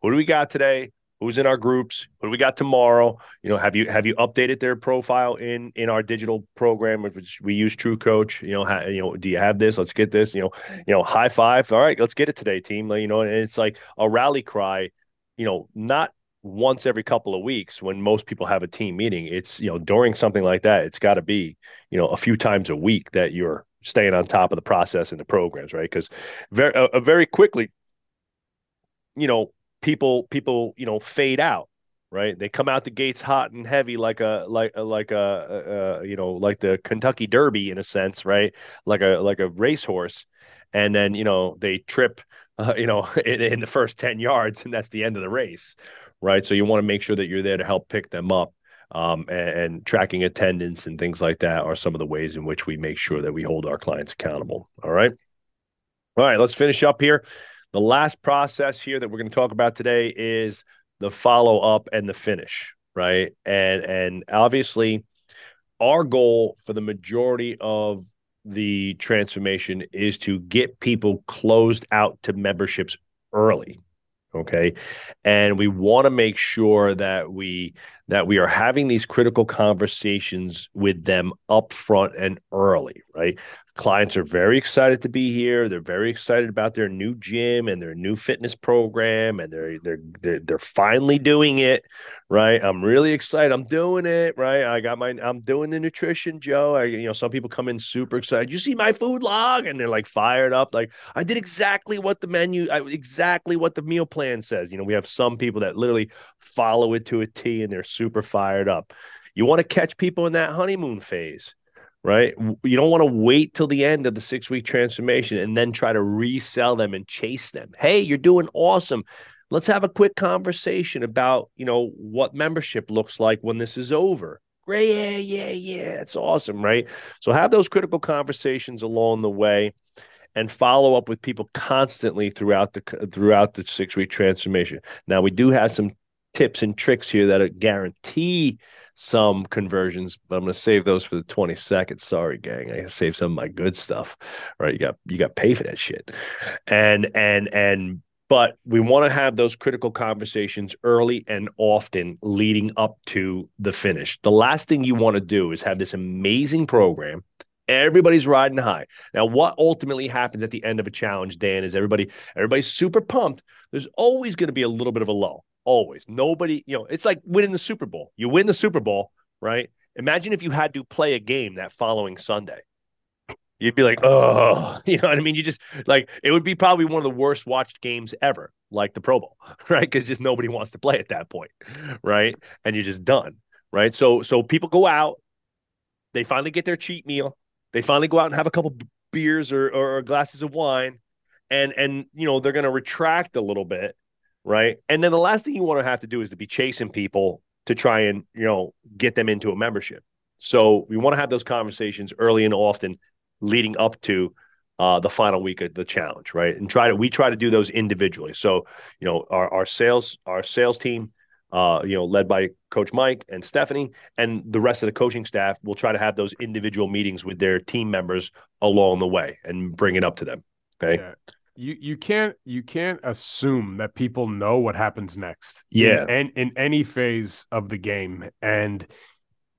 what do we got today who's in our groups, what do we got tomorrow? You know, have you have you updated their profile in in our digital program, which we use True Coach? You know, ha, you know, do you have this? Let's get this. You know, you know, high five. All right, let's get it today, team. You know, and it's like a rally cry. You know, not once every couple of weeks when most people have a team meeting. It's you know during something like that, it's got to be you know a few times a week that you're staying on top of the process and the programs, right? Because very uh, uh, very quickly, you know, people people you know fade out right? They come out the gates hot and heavy like a like a, like a, a, you know like the kentucky derby in a sense right? Like a like a racehorse. And then you know they trip uh, you know in, in, the first 10 yards and that's the end of the race right? So you want to make sure that you're there to help pick them up um, and, and tracking attendance and things like that are some of the ways in which we make sure that we hold our clients accountable. All right? All right let's finish up here the last process here that we're going to talk about today is the follow up and the finish, right? And and obviously our goal for the majority of the transformation is to get people closed out to memberships early okay and we want to make sure that we that we are having these critical conversations with them up front and early right? Clients are very excited to be here. They're very excited about their new gym and their new fitness program and they're they're they're, they're finally doing it right? I'm really excited. I'm doing it right? I got my i'm doing the nutrition joe. I, you know some people come in super excited. You see my food log? And they're like fired up like i did exactly what the menu I, exactly what the meal plan says. You know we have some people that literally follow it to a t and they're super fired up you want to catch people in that honeymoon phase right? You don't want to wait till the end of the six week transformation and then try to resell them and chase them. Hey, you're doing awesome. Let's have a quick conversation about, you know, what membership looks like when this is over. Great. Yeah, yeah, yeah. It's awesome, right? So have those critical conversations along the way and follow up with people constantly throughout the throughout the six week transformation. Now we do have some tips and tricks here that guarantee some conversions, but I'm going to save those for the 20 seconds. Sorry, gang. I save some of my good stuff. Right. You got you got pay for that shit. And and and but we want to have those critical conversations early and often leading up to the finish. The last thing you want to do is have this amazing program everybody's riding high now what ultimately happens at the end of a challenge dan is everybody everybody's super pumped there's always going to be a little bit of a lull Always. Nobody, you know, it's like winning the Super Bowl. You win the Super Bowl, right? Imagine if you had to play a game that following Sunday. You'd be like, oh, you know what I mean? You just like it would be probably one of the worst watched games ever, like the Pro Bowl, right? Because just nobody wants to play at that point, right? And you're just done, right? So, so people go out, they finally get their cheat meal, they finally go out and have a couple beers or, or glasses of wine, and and you know they're going to retract a little bit right? And then the last thing you want to have to do is to be chasing people to try and you know get them into a membership. So we want to have those conversations early and often, leading up to uh, the final week of the challenge, right? And try to we try to do those individually. So you know our our sales our sales team. Uh, you know, led by Coach Mike and Stephanie, and the rest of the coaching staff will try to have those individual meetings with their team members along the way and bring it up to them. Okay. Yeah you you can't you can't assume that people know what happens next. Yeah. And in, in any phase of the game. And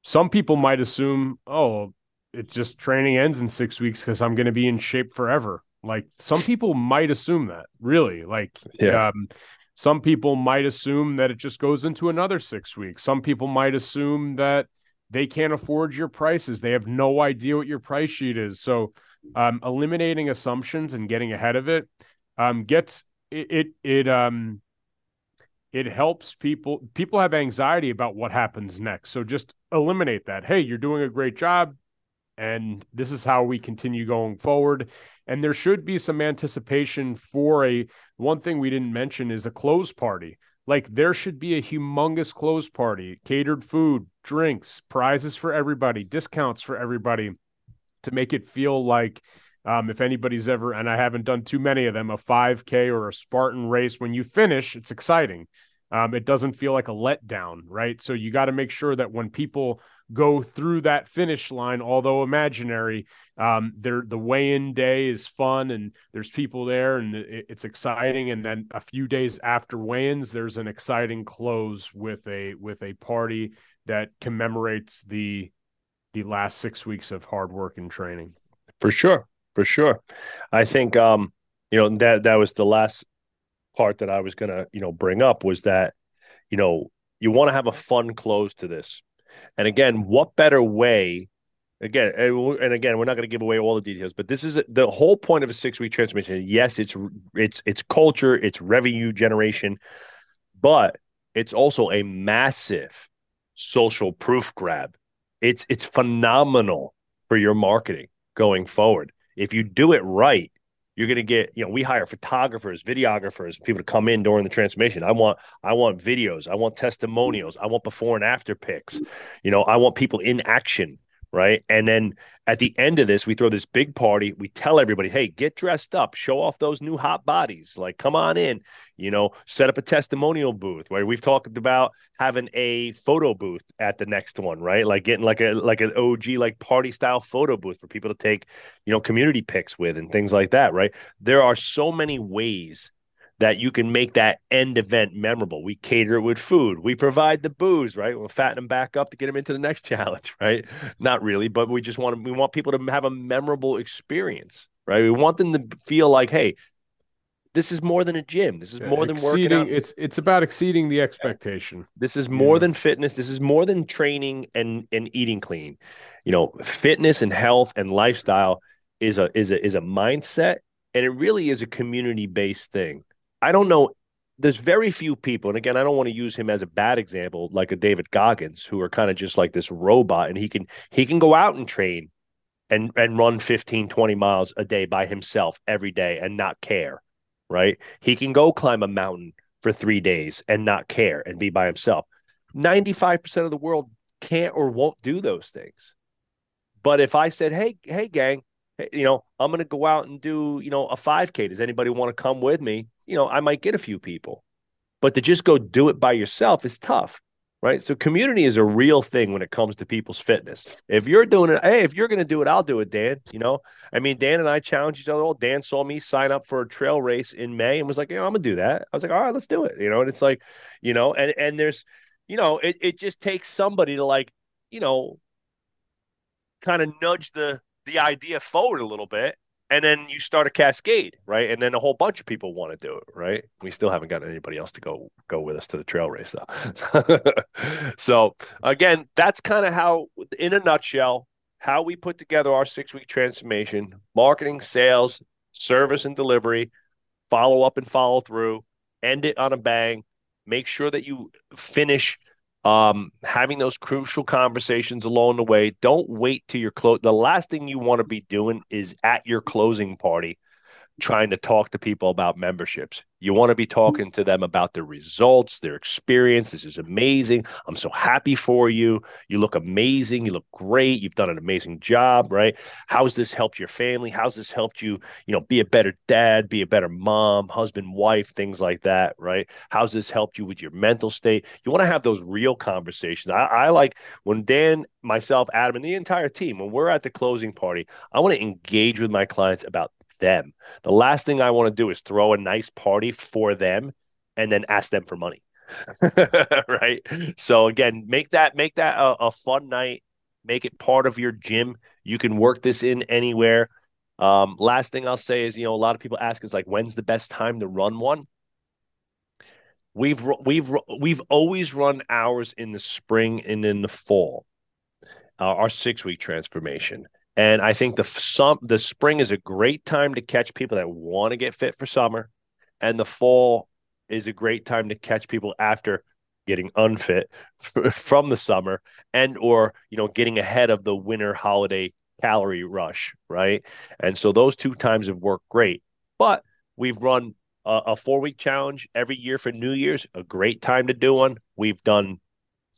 some people might assume, oh, it just training ends in six weeks because I'm gonna be in shape forever. Like some people might assume that, really. Like yeah. um, some people might assume that it just goes into another six weeks. Some people might assume that they can't afford your prices. They have no idea what your price sheet is. So um, eliminating assumptions and getting ahead of it um, gets it, it it um it helps people people have anxiety about what happens next. So just eliminate that. Hey you're doing a great job and this is how we continue going forward. And there should be some anticipation for a one thing we didn't mention is a close party. Like there should be a humongous close party catered food drinks prizes for everybody discounts for everybody to make it feel like um, if anybody's ever, and I haven't done too many of them, a 5K or a Spartan race, when you finish, it's exciting. Um, it doesn't feel like a letdown, right? So you got to make sure that when people go through that finish line, although imaginary. Um, there, the weigh-in day is fun, and there's people there, and it, it's exciting. And then a few days after weigh-ins, there's an exciting close with a with a party that commemorates the the last six weeks of hard work and training. For sure, for sure. I think um, you know that that was the last part that I was gonna you know bring up was that you know you want to have a fun close to this and again, what better way? Again, and again, we're not going to give away all the details, but this is the whole point of a six-week transformation. Yes, it's it's it's culture, it's revenue generation, but it's also a massive social proof grab. It's it's phenomenal for your marketing going forward. If you do it right, you're going to get you know we hire photographers videographers people to come in during the transformation. I want i want videos. I want testimonials. I want before and after pics. You know i want people in action right? And then at the end of this, we throw this big party. We tell everybody, hey, get dressed up, show off those new hot bodies. Like, come on in, you know, set up a testimonial booth where we've talked about having a photo booth at the next one, right? Like getting like a like an OG like party style photo booth for people to take, you know, community pics with and things like that, right? There are so many ways that you can make that end event memorable. We cater it with food. We provide the booze, right? We'll fatten them back up to get them into the next challenge, right? Not really, but we just want to, we want people to have a memorable experience, right? We want them to feel like, hey, this is more than a gym. This is yeah, more than working out. It's it's about exceeding the expectation. This is more yeah. than fitness. This is more than training and and eating clean. You know, fitness and health and lifestyle is a is a is a mindset and it really is a community based thing I don't know. There's very few people, and again, I don't want to use him as a bad example, like a David Goggins, who are kind of just like this robot, and he can he can go out and train and and run 15, 20 miles a day by himself every day and not care, right? He can go climb a mountain for three days and not care and be by himself. 95% of the world can't or won't do those things. But if I said, hey, hey, gang, you know, I'm going to go out and do, you know, a 5K. Does anybody want to come with me? You know, I might get a few people, but to just go do it by yourself is tough, right? So community is a real thing when it comes to people's fitness. If you're doing it, hey, if you're going to do it, I'll do it, Dan. You know, I mean, Dan and I challenged each other. Well, Dan saw me sign up for a trail race in May and was like, know, I'm going to do that. I was like, all right, let's do it. You know, and it's like, you know, and, and there's, you know, it, it just takes somebody to like, you know, kind of nudge the the idea forward a little bit and then you start a cascade right? And then a whole bunch of people want to do it right? We still haven't gotten anybody else to go go with us to the trail race though. So again that's kind of how in a nutshell how we put together our six week transformation marketing sales service and delivery follow up and follow through end it on a bang make sure that you finish um, having those crucial conversations along the way. Don't wait till your close. The last thing you want to be doing is at your closing party trying to talk to people about memberships. You want to be talking to them about their results, their experience. This is amazing. I'm so happy for you. You look amazing. You look great. You've done an amazing job, right? How's this helped your family? How's this helped you, you know, be a better dad, be a better mom, husband, wife, things like that, right? How's this helped you with your mental state? You want to have those real conversations. I, I like when Dan, myself, Adam, and the entire team, when we're at the closing party, I want to engage with my clients about them. The last thing I want to do is throw a nice party for them and then ask them for money. right. So again, make that make that a, a, fun night. Make it part of your gym. You can work this in anywhere. Um, last thing I'll say is, you know, a lot of people ask is like, when's the best time to run one? We've we've we've always run ours in the spring and in the fall. Uh, our six week transformation. And I think the some the spring is a great time to catch people that want to get fit for summer, and the fall is a great time to catch people after getting unfit f- from the summer and or you know getting ahead of the winter holiday calorie rush, right? And so those two times have worked great. But we've run a, a four week challenge every year for New Year's, a great time to do one. We've done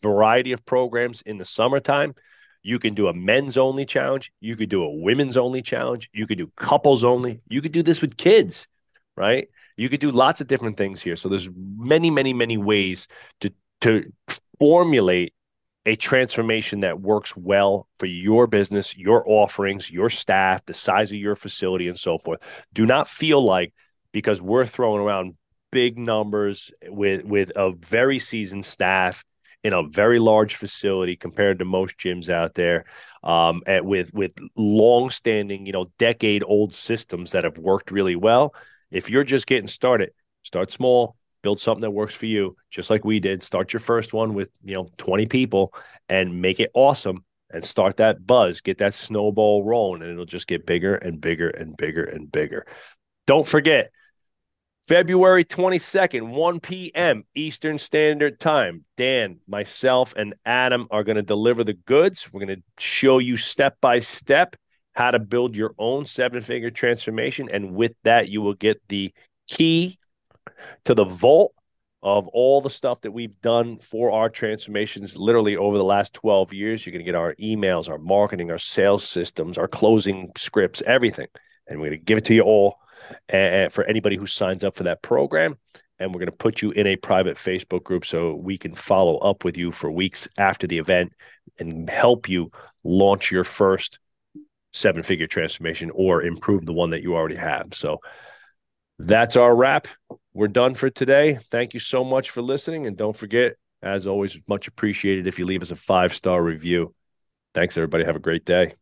variety of programs in the summertime. You can do a men's only challenge. You could do a women's only challenge. You could do couples only. You could do this with kids, right? You could do lots of different things here. So there's many, many, many ways to to formulate a transformation that works well for your business, your offerings, your staff, the size of your facility, and so forth. Do not feel like because we're throwing around big numbers with with a very seasoned staff in a very large facility compared to most gyms out there, um, and with with long standing, you know, decade old systems that have worked really well. If you're just getting started, start small, build something that works for you, just like we did. Start your first one with, you know, 20 people and make it awesome and start that buzz, get that snowball rolling, and it'll just get bigger and bigger and bigger and bigger. Don't forget, February 22nd, 1 p.m. Eastern Standard Time. Dan, myself, and Adam are going to deliver the goods. We're going to show you step by step how to build your own seven figure transformation. And with that, you will get the key to the vault of all the stuff that we've done for our transformations literally over the last 12 years. You're going to get our emails, our marketing, our sales systems, our closing scripts, everything. And we're going to give it to you all uh, for anybody who signs up for that program. And we're going to put you in a private Facebook group so we can follow up with you for weeks after the event and help you launch your first seven figure transformation or improve the one that you already have. So that's our wrap. We're done for today. Thank you so much for listening. And don't forget, as always, much appreciated if you leave us a five star review. Thanks, everybody. Have a great day.